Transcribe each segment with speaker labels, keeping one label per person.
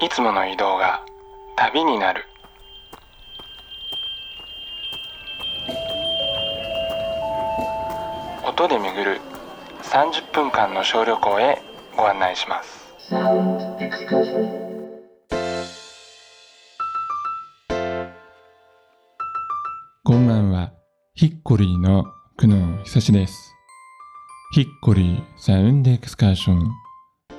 Speaker 1: いつもの移動が旅になる。音で巡る30分間の小旅行へご案内します。こんばんは。ヒッコリーの久野久志です。ヒッコリーサウンドエクスカーション。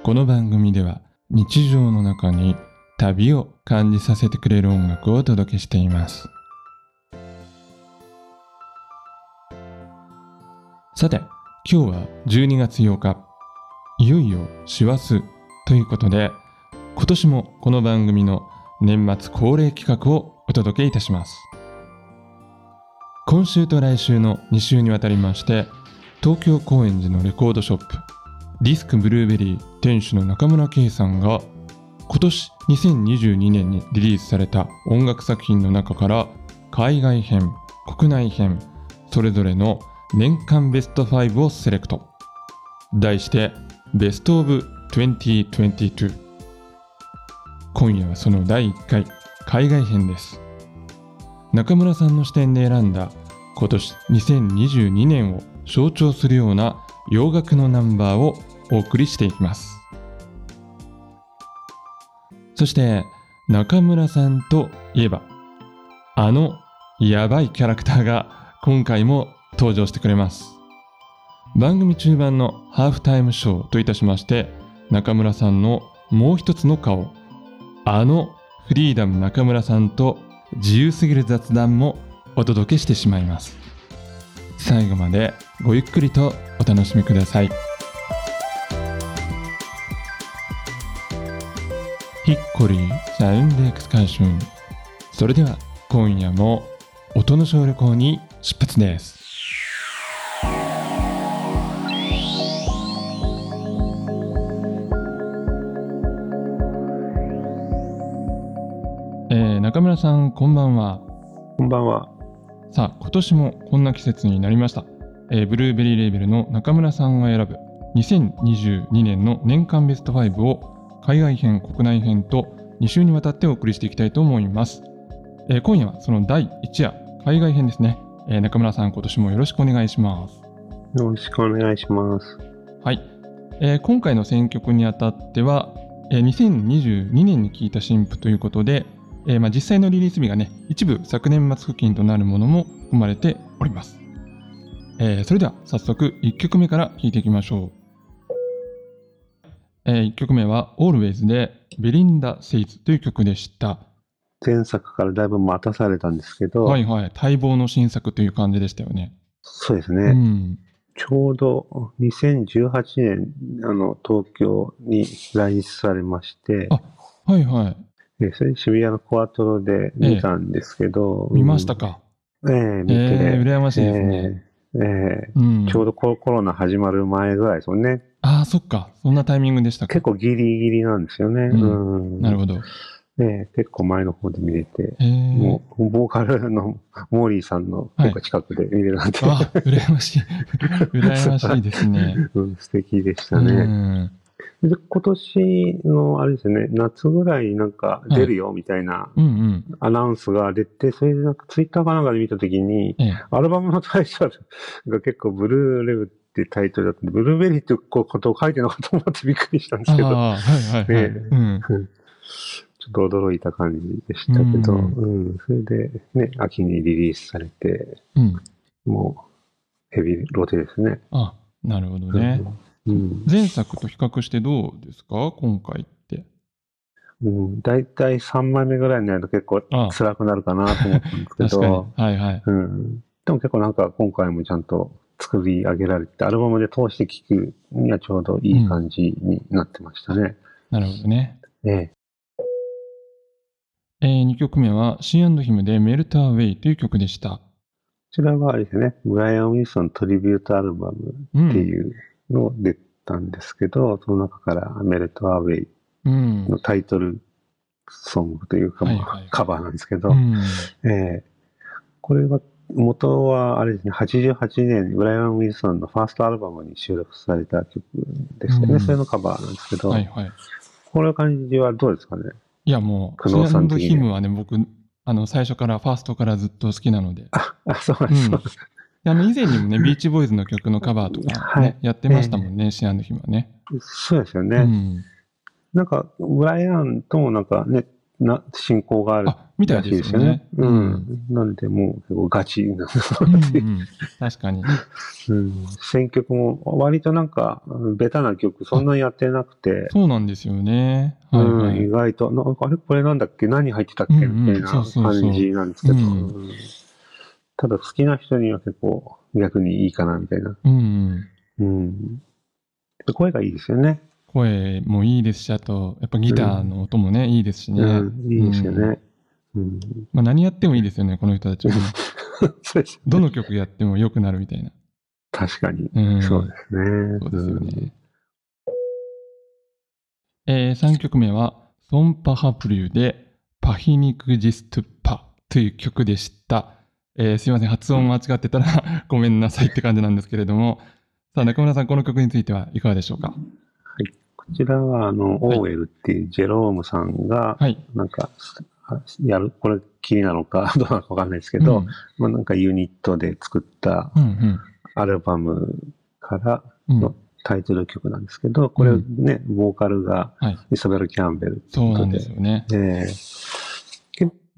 Speaker 1: この番組では日常の中に旅を感じさせてくれる音楽をお届けしています。さて今日は12月8日。いよいよ師走ということで今年もこの番組の年末恒例企画をお届けいたします。今週と来週の2週にわたりまして東京高円寺のレコードショップディスクブルーベリー店主の中村圭さんが今年2022年にリリースされた音楽作品の中から海外編国内編それぞれの年間ベスト5をセレクト。題してベストオブ2022今夜はその第1回海外編です。中村さんの視点で選んだ今年2022年を象徴するような洋楽のナンバーをお送りしていきます。そして中村さんといえばあのやばいキャラクターが今回も登場してくれます。番組中盤のハーフタイムショーといたしまして中村さんのもう一つの顔あのフリーダム中村さんと自由すぎる雑談もお届けしてしまいます。最後までごゆっくりとお楽しみください。ヒッコリーサウンドエクスカーション。それでは今夜も音の小旅行に出発です。えー、中村さんこんばんは。
Speaker 2: こんばんは。
Speaker 1: さあ今年もこんな季節になりました、えーブルーベリーレーベルの中村さんが選ぶ2022年の年間ベスト5を海外編国内編と2週にわたってお送りしていきたいと思います、えー今夜はその第1夜海外編ですね、えー中村さん今年もよろしくお願いします。
Speaker 2: よろしくお願いします。
Speaker 1: はい、えー今回の選曲にあたっては、えー2022年に聴いた新譜ということで、えーまあ、実際のリリース日がね一部昨年末付近となるものも含まれております、えーそれでは早速1曲目から聴いていきましょう、え1曲目は Always でベリンダ・セイズという曲でした。
Speaker 2: 前作からだいぶ待たされたんですけど、
Speaker 1: はいはい。待望の新作という感じでしたよね。
Speaker 2: そうですね、
Speaker 1: うん。
Speaker 2: ちょうど2018年、あの、東京に来日されまして、
Speaker 1: あはいはい
Speaker 2: でそれ渋谷のコアトロで見たんですけど、
Speaker 1: 見ましたか、
Speaker 2: うんええ見て、
Speaker 1: えー、羨ましいですね、
Speaker 2: ええええ
Speaker 1: うん、
Speaker 2: ちょうどココロナ始まる前ぐらいですもんね。
Speaker 1: ああ、そっか。そんなタイミングでしたか。
Speaker 2: 結構ギリギリなんですよね。
Speaker 1: う
Speaker 2: うん。
Speaker 1: なるほど。
Speaker 2: ええ結構前の方で見れて、
Speaker 1: えー、
Speaker 2: もう、ボーカルのモーリーさんの
Speaker 1: はい
Speaker 2: 結構近くで見れるなんて、
Speaker 1: あ、羨ましい。羨ましいですね。
Speaker 2: うん、素敵でした
Speaker 1: う
Speaker 2: ね。
Speaker 1: ん。
Speaker 2: で、今年の、あれですね、夏ぐらいになんか出るよみたいな。アナウンスが出て、それでなんかツイッターかなんかで見たときに、
Speaker 1: ええ。
Speaker 2: アルバムのタイトルが結構ブルーレブってタイトルだったんで、ブルーベリーってことを書いてるのかと思ってびっくりしたんですけど、
Speaker 1: ああ、はいはいはい。
Speaker 2: ね
Speaker 1: うん。
Speaker 2: ちょっと驚いた感じでしたけど、
Speaker 1: う
Speaker 2: うんん、それでね、秋にリリースされて、
Speaker 1: うん。
Speaker 2: もうヘビーローテですね。
Speaker 1: あ、なるほどね。
Speaker 2: うん。
Speaker 1: 前作と比較してどうですか？今回って。
Speaker 2: うん。だいたい3枚目ぐらいになると結構
Speaker 1: あ
Speaker 2: 辛くなるかなと思ったんですけど、。
Speaker 1: はいはい。
Speaker 2: うん。でも結構なんか今回もちゃんと作り上げられて、アルバムで通して聴くにはちょうどいい感じになってましたね。
Speaker 1: なるほどね。
Speaker 2: ええ。
Speaker 1: えー、2曲目は C&Him でメルターウェイという曲でした。
Speaker 2: こちらはあれですね、ブライアン・ウィルソントリビュートアルバム
Speaker 1: うん。
Speaker 2: っていうのを出たんですけど、その中からメルト・アウェイ
Speaker 1: うん。
Speaker 2: のタイトルソングというか、まあ
Speaker 1: はいはい
Speaker 2: カバーなんですけど、
Speaker 1: うん。
Speaker 2: ええこれは、元はあれですね、88年にブライアン・ウィルソンのファーストアルバムに収録された曲ですよね。
Speaker 1: うん
Speaker 2: それのカバーなんですけど、
Speaker 1: はいはい。
Speaker 2: この感じはどうですかね？
Speaker 1: いやもう、
Speaker 2: 久能さん
Speaker 1: ヒムはね、僕、あの、最初から、ファーストからずっと好きなので。
Speaker 2: あ、そうなんです。
Speaker 1: うんであの、以前にもね、ビーチボーイズの曲のカバーとか、ね
Speaker 2: はい
Speaker 1: やってましたもんね、シアンドヒムはね。
Speaker 2: そうですよね。
Speaker 1: うん。
Speaker 2: なんか、ブライアンともなんかね、な、親交がある
Speaker 1: あ、みたい
Speaker 2: らしい
Speaker 1: ですよね。
Speaker 2: う
Speaker 1: うん
Speaker 2: ん。なんで、もう結構ガチな
Speaker 1: うんうん確かに。
Speaker 2: うん。選曲も割となんか、うんベタな曲、そんなにやってなくて、
Speaker 1: そうなんですよね。はいは
Speaker 2: うん、意
Speaker 1: い。
Speaker 2: 外と、なんか、あれこれなんだっけ？何入ってたっけ？みたいな感じなんですけど、
Speaker 1: うん
Speaker 2: うんただ好きな人には結構逆にいいかな、みたいな。
Speaker 1: うんうん。
Speaker 2: うん。声がいいですよね。
Speaker 1: 声もいいですし、あと、やっぱギターの音もね、いいですしね。
Speaker 2: うん。いいですよね。うん。
Speaker 1: まあ、何やってもいいですよね、この人たちはね。
Speaker 2: そうですよね
Speaker 1: どの曲やっても良くなるみたいな。
Speaker 2: 確かに。
Speaker 1: うん。
Speaker 2: そうですね。
Speaker 1: そうですよね。えー、3曲目は、ソンパハプリューで、パヒニクジストゥッパという曲でした。えーすいません、発音間違ってたら ごめんなさいって感じなんですけれども、さあ、中村さん、この曲についてはいかがでしょうか？
Speaker 2: こちらは、あの、
Speaker 1: はい
Speaker 2: オーエルっていうジェロームさんが、
Speaker 1: はい。
Speaker 2: なんか、あやる、これ、キリなのか、どうなのかわかんないですけど、
Speaker 1: うん
Speaker 2: まあなんかユニットで作った
Speaker 1: うん
Speaker 2: アルバムから
Speaker 1: うん。うん
Speaker 2: のタイトル曲なんですけど、これね、ボーカルが
Speaker 1: はい。
Speaker 2: イソベル・キャンベルって
Speaker 1: そうなん
Speaker 2: で。
Speaker 1: ですよね。
Speaker 2: ええ結構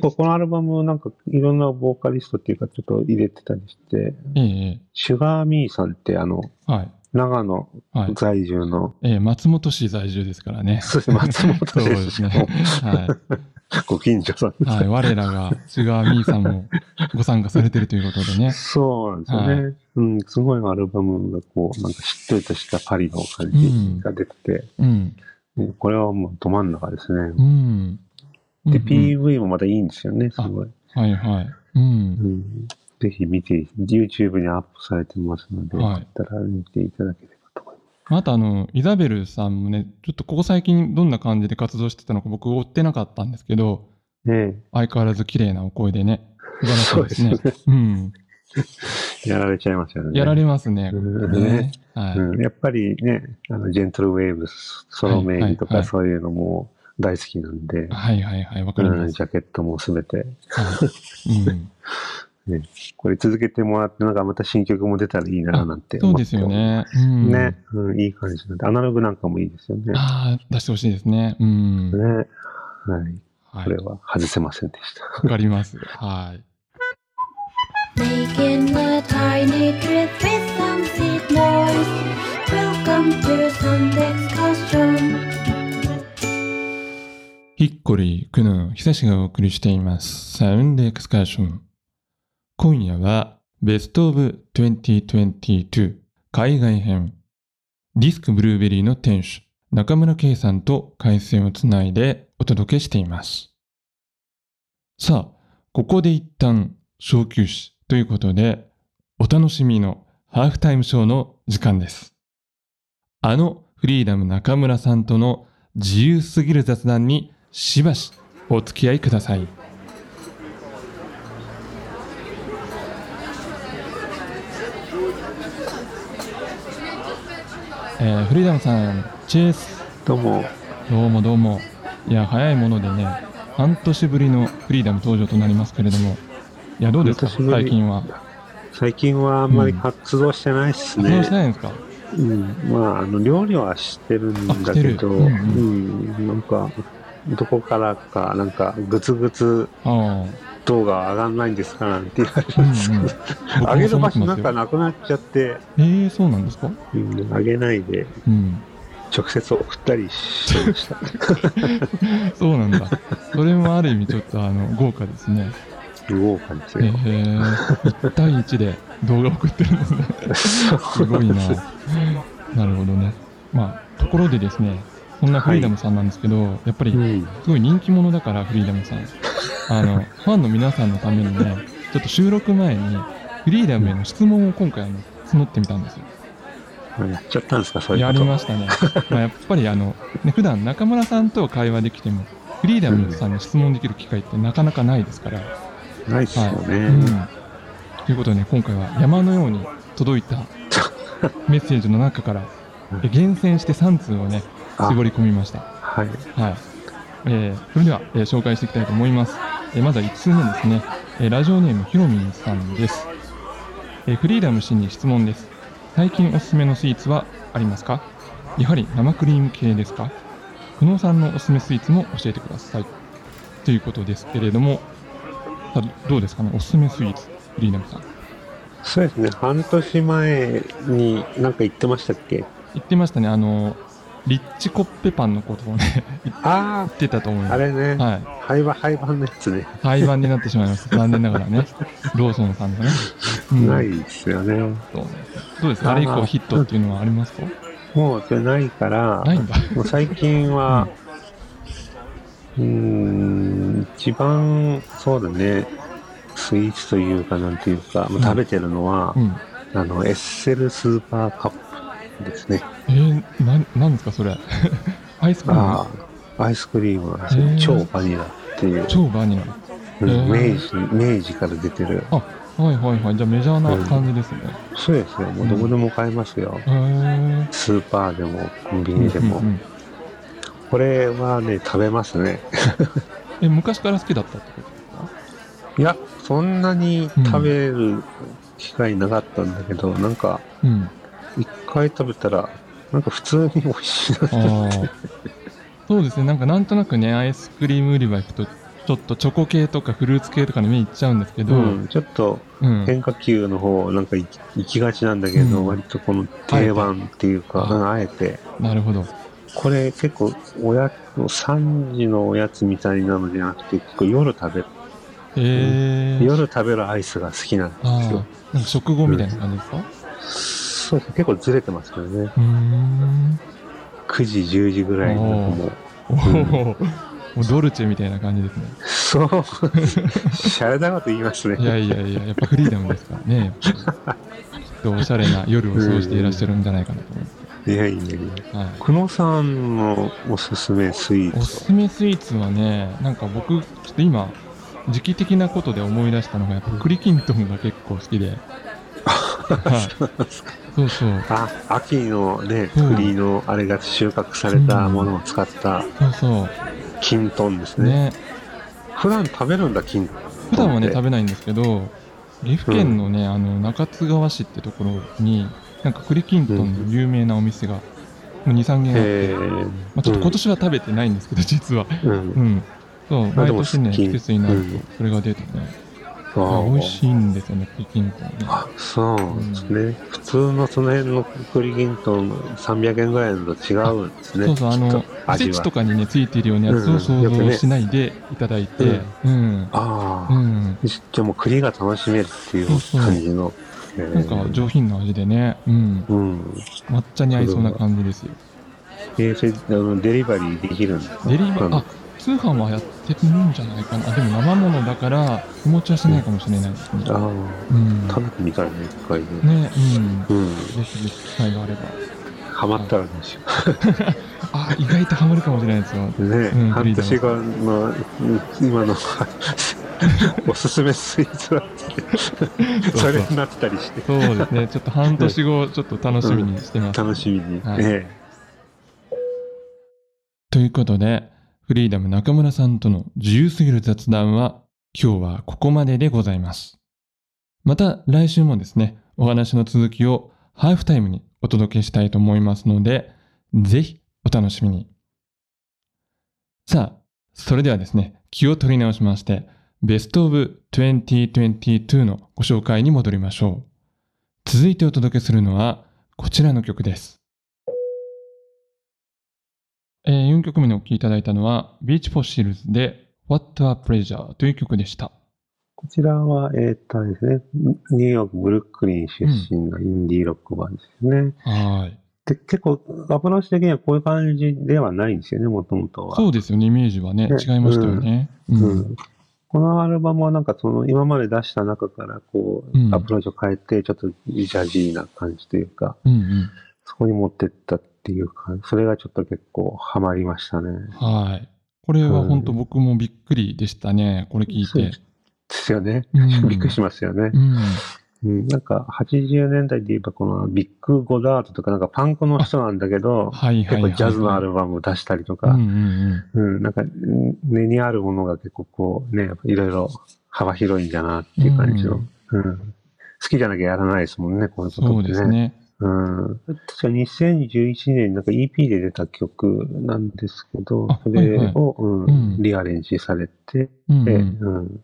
Speaker 2: このアルバムなんかいろんなボーカリストっていうかちょっと入れてたりして、
Speaker 1: ええ
Speaker 2: シュガーミーさんってあの、
Speaker 1: はい。
Speaker 2: 長野
Speaker 1: はい。
Speaker 2: 在住の、
Speaker 1: えー松本市在住ですからね。
Speaker 2: そうですね松本
Speaker 1: そう
Speaker 2: で
Speaker 1: ですすね。は
Speaker 2: ご近所さんです
Speaker 1: い。はい。我らが、シュガーミーさんもご参加されてるということでね。
Speaker 2: そうなんですよね。
Speaker 1: は
Speaker 2: うん、すごいアルバムがこう、なんかしっとりとしたパリの感じが出てて、
Speaker 1: うん。
Speaker 2: うんこれはもうど真ん中ですね。
Speaker 1: うん。
Speaker 2: で、PV もまたいいんですよね、すごい。
Speaker 1: はいはい。うん。
Speaker 2: うん、ぜひ見て、YouTube にアップされてますので、
Speaker 1: はい
Speaker 2: よかったら見ていただければと思い
Speaker 1: あの、イザベルさんもね、ちょっとここ最近どんな感じで活動してたのか僕追ってなかったんですけど。
Speaker 2: ね
Speaker 1: 相変わらず綺麗なお声でね、素晴らしいですね。
Speaker 2: そうです
Speaker 1: うん。
Speaker 2: えやられちゃいますよね。
Speaker 1: やられますね。
Speaker 2: うん
Speaker 1: ねはい。
Speaker 2: うん、やっぱりね、あの、ジェントルウェーブス、ソロメインとかそういうのも大好きなんで、
Speaker 1: はいはいはい、わかり
Speaker 2: うん、
Speaker 1: ます。
Speaker 2: ジャケットもすべて、
Speaker 1: はいうん
Speaker 2: これ続けてもらって、なんかまた新曲も出たらいいな、なんて
Speaker 1: そうで
Speaker 2: 思って
Speaker 1: すよね。うん、
Speaker 2: ね、うん、いい感じなんで、アナログなんかもいいですよね。
Speaker 1: ああ、出してほしいですね。うん。
Speaker 2: ね。はい。
Speaker 1: はい。
Speaker 2: これは外せませんでした。
Speaker 1: わかります。はい。
Speaker 3: Making a tiny trip with some seed noise. Welcome to Sunday
Speaker 1: ヒッコリー、クヌー、久しがお送りしています。サウンドエクスカーション。今夜は、ベストオブ2022海外編。ディスクブルーベリーの店主、中村圭さんと回線をつないでお届けしています。さあ、ここで一旦小休止ということで、お楽しみのハーフタイムショーの時間です。あのフリーダム中村さんとの自由すぎる雑談にしばしお付き合いください。えーフリーダムさん、チェース、
Speaker 2: どうも、
Speaker 1: どうもどうも。いや、早いものでね、半年ぶりのフリーダム登場となりますけれども、いや、どうですか、最近は。
Speaker 2: 最近はあんまり活動してないっす
Speaker 1: 活動
Speaker 2: ね。
Speaker 1: してないんですか？
Speaker 2: うん。まあ、あの、料理はしてるんだけど、
Speaker 1: る。うん。
Speaker 2: うん、なんか、どこからか、なんか、ぐつぐつ。動画上がんないんですかなんて言われ
Speaker 1: うん
Speaker 2: るんですけど、
Speaker 1: うん。僕 も
Speaker 2: 上げる場所なん。かなくなっちゃって、
Speaker 1: えー、そうなんですか？
Speaker 2: うん、上げないで、
Speaker 1: うん。
Speaker 2: 直接送ったりしてました。
Speaker 1: そうなんだ。それもある意味ちょっとあの豪華ですね。
Speaker 2: 豪華です
Speaker 1: え
Speaker 2: よ。
Speaker 1: ー、1対1で動画送ってるんですね。すごいな。なるほどね。まあ、ところでですね、そんなフリーダムさんなんですけど、やっぱり
Speaker 2: うん。
Speaker 1: すごい人気者だから、フリーダムさん。あの、ファンの皆さんのためにね、ちょっと収録前に、フリーダムへの質問を今回あの、募ってみたんですよ。
Speaker 2: やっちゃったんですか、そういう
Speaker 1: や。りましたね。まあ、やっぱりあの、ね、普段中村さんと会話できても、フリーダムさんに質問できる機会ってなかなかないですから。
Speaker 2: ないっすよ
Speaker 1: はい。
Speaker 2: ね。
Speaker 1: うん。ということでね、今回は山のように届いた メッセージの中から、え厳選して3通をね、
Speaker 2: あ
Speaker 1: 絞り込みました。
Speaker 2: はい。
Speaker 1: はい。えーそれでは、えー紹介していきたいと思います。えーまずは1通目ですね。えーラジオネームひろみんさんです。えーフリーダム氏に質問です。最近おすすめのスイーツはありますか？やはり生クリーム系ですか？久野さんのおすすめスイーツも教えてください。ということですけれども、どうですかね、おすすめスイーツ、フリーダムさん。
Speaker 2: そうですね。半年前になんか言ってましたっけ？
Speaker 1: 言ってましたね、あの、リッチコッペパンのことをね、言
Speaker 2: あ
Speaker 1: ってたと思い
Speaker 2: あ、
Speaker 1: ます。
Speaker 2: あれね。
Speaker 1: はい。
Speaker 2: 廃盤、廃盤のやつね。
Speaker 1: 廃盤になってしまいました。残念ながらね。ローソンさんのね。うん
Speaker 2: ないですよね。
Speaker 1: そうどうですか？あれ以降ヒットっていうのはありますか？
Speaker 2: もうそれないから、
Speaker 1: ないんだ。
Speaker 2: もう最近は、うーん、一番、そうだね、スイーツというか、なんていうか、もう食べてるのは、
Speaker 1: うん。
Speaker 2: あの、エッセルスーパーカップですね。
Speaker 1: えー、な、なんですかそれ。アイスクリーム
Speaker 2: ああ、アイスクリームなんですよ
Speaker 1: へー
Speaker 2: 超バニラっていう、
Speaker 1: 超バニラ。
Speaker 2: うん
Speaker 1: へー
Speaker 2: 明治、明治から出てる。
Speaker 1: あ、はいはいはい。じゃあメジャーな感じですね。
Speaker 2: そうですよ。もうどこでも買えますよ。
Speaker 1: へー。
Speaker 2: スーパーでも、コンビニでも。
Speaker 1: うんうんうん
Speaker 2: これはね、食べますね。
Speaker 1: え、昔から好きだったってことですか？
Speaker 2: いや、そんなに食べる機会なかったんだけど、なんか、
Speaker 1: うん。
Speaker 2: 一回食べたら、なんか普通に美味しいな。
Speaker 1: そうですね。なんかなんとなくね、アイスクリーム売り場行くと、ちょっとチョコ系とかフルーツ系とかに目いっちゃうんですけど、
Speaker 2: うん、ちょっと
Speaker 1: うん。
Speaker 2: 変化球の方、なんか行きがちなんだけど、
Speaker 1: うん
Speaker 2: 割とこの定番っていうか、
Speaker 1: あえて
Speaker 2: うんあえて、
Speaker 1: なるほど。
Speaker 2: これ結構、おや3時のおやつみたいなのじゃなくて、結構夜食べる、
Speaker 1: えー。
Speaker 2: 夜食べるアイスが好きなんですよ。。
Speaker 1: なんか食後みたいな感じですか？
Speaker 2: そうですね、結構ずれてますけどね。
Speaker 1: うーん。
Speaker 2: 9時、10時ぐらいになんかもう、
Speaker 1: おお、もうドルチェみたいな感じですね。
Speaker 2: そう、シャレなこと言いますね。
Speaker 1: いやいやいや、やっぱフリーダムですからね。やっとおしゃれな夜を過ごしていらっしゃるんじゃないかなと思って。
Speaker 2: いやいやいや。
Speaker 1: はい。
Speaker 2: 久野さんのおすすめスイー
Speaker 1: お
Speaker 2: ツ
Speaker 1: すすめスイーツはね、なんか僕、ちょっと今、時期的なことで思い出したのが、やっぱ栗きんとんが結構好きで。はい。そうそう。
Speaker 2: あ、秋のね、
Speaker 1: うん
Speaker 2: 栗のあれが収穫されたものを使った
Speaker 1: そうそ
Speaker 2: きんとんです
Speaker 1: う。
Speaker 2: ね。
Speaker 1: ね。
Speaker 2: 普段食べるんだ、きんとん。
Speaker 1: 普段はね、食べないんですけど、岐阜県のね、あの、中津川市ってところに、なんか栗きんとんの有名なお店が、もう2、3軒あって、
Speaker 2: へ
Speaker 1: まあ、ちょっと今年は食べてないんですけど、実は。
Speaker 2: うん。う。
Speaker 1: うんん。そう、毎年ね、季節になると
Speaker 2: うん、
Speaker 1: それが出てね、美味しいんですよね、栗きんとんね。
Speaker 2: あ、そうですね。普通のその辺の栗きんとん300円ぐらいのと違うんですね。
Speaker 1: そうそう、あのおせちとかにね、ついてるようなやつを想像しないでいただいて、うん。
Speaker 2: ああ、
Speaker 1: うん。
Speaker 2: じゃあもう栗が楽しめるっていう
Speaker 1: そうそう
Speaker 2: 感じの。え
Speaker 1: なんか上品な味でね、うん。
Speaker 2: うん。
Speaker 1: 抹茶に合いそうな感じですよ。
Speaker 2: えー、それあのデリバリーできるんですか？
Speaker 1: デリバ
Speaker 2: あの
Speaker 1: あ、通販はやってるんじゃないかな。あ、でも生ものだから、日持ちはしないかもしれないですね。
Speaker 2: あー、
Speaker 1: うん。
Speaker 2: 食べてみたいね、一回ね。
Speaker 1: ね、うん。
Speaker 2: うん。
Speaker 1: ぜひぜひ機会があれば。
Speaker 2: ハマったらですよ。
Speaker 1: あ、意外とハマるかもしれないですよ。
Speaker 2: ね、
Speaker 1: うん
Speaker 2: 半年後の、うん今の おすすめスイーツは それになってたりして、
Speaker 1: そうですね。ちょっと半年後、ちょっと楽しみにしてます。
Speaker 2: 楽しみに。
Speaker 1: はい
Speaker 2: え
Speaker 1: ということで、フリーダム中村さんとの自由すぎる雑談は今日はここまででございます。また来週もですね、お話の続きをハーフタイムにお届けしたいと思いますので、ぜひお楽しみに。さあ、それではですね、気を取り直しまして、ベストオブ2022のご紹介に戻りましょう。続いてお届けするのはこちらの曲です。えー4曲目にお聴きいただいたのは、ビーチフォッシルズで What a Pleasure という曲でした。
Speaker 2: こちらは、えーっとですね、ニューヨーク、ブルックリン出身のインディーロックバンドですね。
Speaker 1: はい。
Speaker 2: で、結構、アプローチ的にはこういう感じではないんですよね、もともとは。
Speaker 1: そうですよね、イメージはね、
Speaker 2: ね
Speaker 1: 違いましたよね。うん。
Speaker 2: うんこのアルバムはなんかその今まで出した中からこ
Speaker 1: うん
Speaker 2: うアプローチを変えてちょっとジャジーな感じというか、
Speaker 1: うんうん。
Speaker 2: そこに持ってったっていうか、それがちょっと結構ハマりましたね。
Speaker 1: はい。これは本当
Speaker 2: うん
Speaker 1: 僕もびっくりでしたね、これ聞いて
Speaker 2: そうで。すよね。
Speaker 1: うん
Speaker 2: びっくりしますよね
Speaker 1: う。ん。
Speaker 2: うん、なんか80年代で言えばこのビッグ・ゴダードとかなんかパンクの人なんだけど、
Speaker 1: はいはいはい、はい。
Speaker 2: 結構ジャズのアルバムを出したりとか、
Speaker 1: うんうんうん。
Speaker 2: うん、なんかうん根にあるものが結構こうね、いろいろ幅広いんだなっていう感じの、うん好きじゃなきゃやらないですもんね、こういうこと
Speaker 1: そう
Speaker 2: ってね。
Speaker 1: ですね。
Speaker 2: うん。確か2011年になんか EP で出た曲なんですけど
Speaker 1: あ、
Speaker 2: それを、
Speaker 1: はいはい
Speaker 2: うん
Speaker 1: うん
Speaker 2: リアレンジされて、で、
Speaker 1: うんうん。
Speaker 2: うん。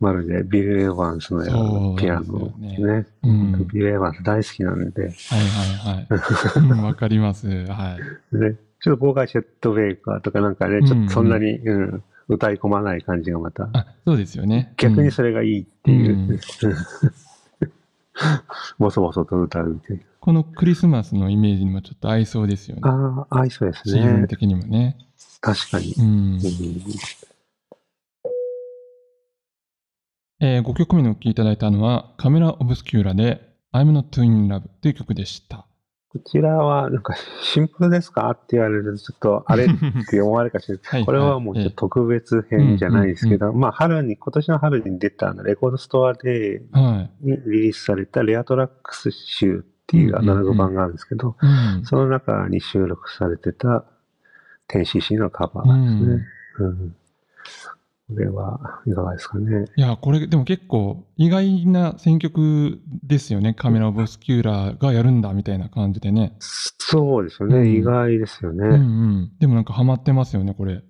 Speaker 2: まるでビル・エヴァンスのようなピアノね。
Speaker 1: よねうん
Speaker 2: ビル・エヴァンス大好きなんで、
Speaker 1: はいはいはい。うんわかります。はい。
Speaker 2: で、ちょっとボーカルチェット・ベイカーとかなんかね、ちょっとそんなに、うん歌い込まない感じがまた、
Speaker 1: あ、そうですよね。
Speaker 2: 逆にそれがいいっていう、
Speaker 1: うん
Speaker 2: うん ボソボソと歌うみたいな。
Speaker 1: このクリスマスのイメージにもちょっと合いそうですよね。
Speaker 2: ああ、合いそうですね。
Speaker 1: シーズン的にもね。
Speaker 2: 確かに。
Speaker 1: うん
Speaker 2: うん
Speaker 1: え5曲目にお聴きいただいたのは、カメラ・オブスキューラで I'm Not in Love という曲でした。
Speaker 2: こちらは、なんか、シンプルですかって言われると、ちょっと、あれって思われるかしれない。
Speaker 1: はい
Speaker 2: これはもうちょっと特別編じゃないですけど、まあ、春に、今年の春に出たレコードストアで
Speaker 1: はい。
Speaker 2: にリリースされたレアトラックス集っていうアナログ版があるんですけど、
Speaker 1: うん。
Speaker 2: その中に収録されてた 10cc のカバーですね。うん。これは、いかがですかね。
Speaker 1: いや、これでも結構意外な選曲ですよね。カメラ・オブスキューラがやるんだみたいな感じでね。
Speaker 2: そうですよね。
Speaker 1: うん
Speaker 2: 意外ですよね。
Speaker 1: うんうん。でもなんかハマってますよね、これ。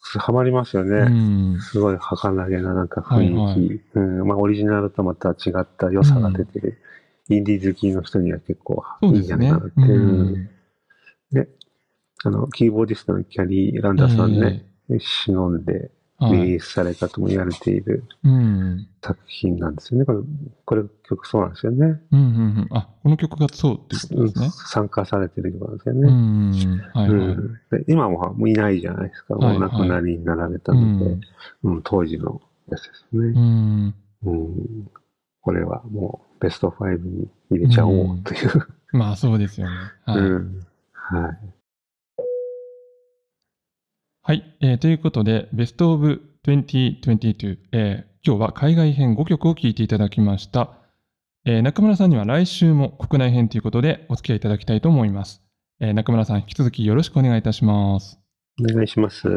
Speaker 2: ハマりますよね。
Speaker 1: うん。
Speaker 2: すごい儚げななんか雰囲気。
Speaker 1: はいは
Speaker 2: うん。まあ、オリジナルとまた違った良さが出て、インディー好きの人には結構いいんじゃない。かなって。
Speaker 1: う
Speaker 2: うんあの、キーボーディストのキャリー・ランダーさんね、
Speaker 1: え
Speaker 2: 忍んで。リリースされたとも言われている
Speaker 1: うん。
Speaker 2: 作品なんですよね。これ、これ曲そうなんですよね。
Speaker 1: うんうんうん。あ、この曲がそうってことですね。
Speaker 2: 参加されてる曲なんですよ
Speaker 1: う
Speaker 2: ね。うんで今ももういないじゃないですか。
Speaker 1: はい
Speaker 2: もう亡くなりになられた
Speaker 1: う
Speaker 2: ので、
Speaker 1: ん。
Speaker 2: うん当時のやつですね。
Speaker 1: うん。
Speaker 2: うんこれはもうベスト5に入れちゃおうという。
Speaker 1: まあそうですよね。はい。
Speaker 2: うんはい。
Speaker 1: はい、えーということで、ベストオブ2022、えー今日は海外編5曲を聴いていただきました。えー中村さんには来週も国内編ということでお付き合いいただきたいと思います。えー中村さん、引き続きよろしくお願いいたします。
Speaker 2: お願いします。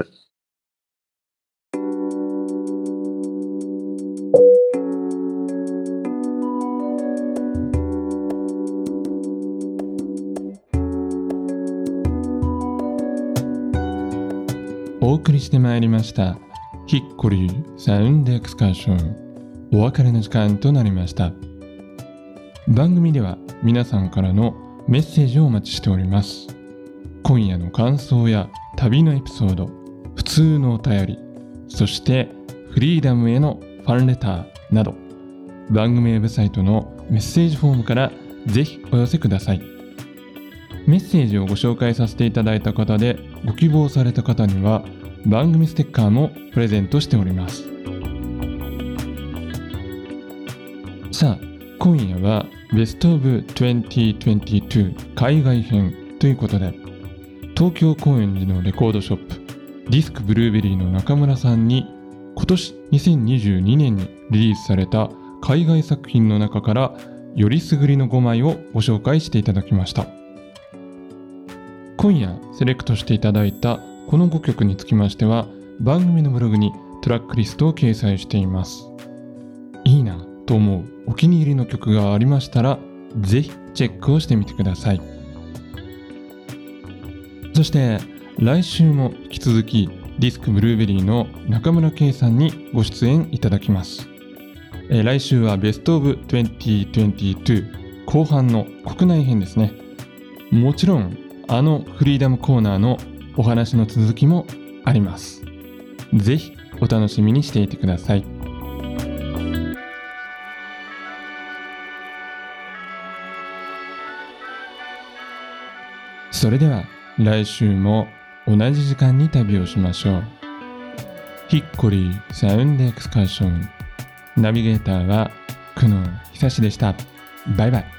Speaker 1: してまいりました。ヒッコリーサウンドエクスカーション。お別れの時間となりました。番組では皆さんからのメッセージをお待ちしております。今夜の感想や旅のエピソード、普通のお便り、そしてフリーダムへのファンレターなど、番組ウェブサイトのメッセージフォームからぜひお寄せください。メッセージをご紹介させていただいた方でご希望された方には番組ステッカーもプレゼントしております。さあ今夜はベストオブ2022海外編ということで東京高円寺のレコードショップディスクブルーベリーの中村さんに今年2022年にリリースされた海外作品の中からよりすぐりの5枚をご紹介していただきました。今夜セレクトしていただいたこの5曲につきましては番組のブログにトラックリストを掲載しています。いいなと思うお気に入りの曲がありましたらぜひチェックをしてみてください。そして来週も引き続きディスクブルーベリーの中村圭さんにご出演いただきます。えー来週はベストオブ2022後半の国内編ですね。もちろんあのフリーダムコーナーのお話の続きもあります。ぜひお楽しみにしていてください。それでは来週も同じ時間に旅をしましょう。ヒッコリーサウンドエクスカーション。ナビゲーターは久野久志でした。バイバイ。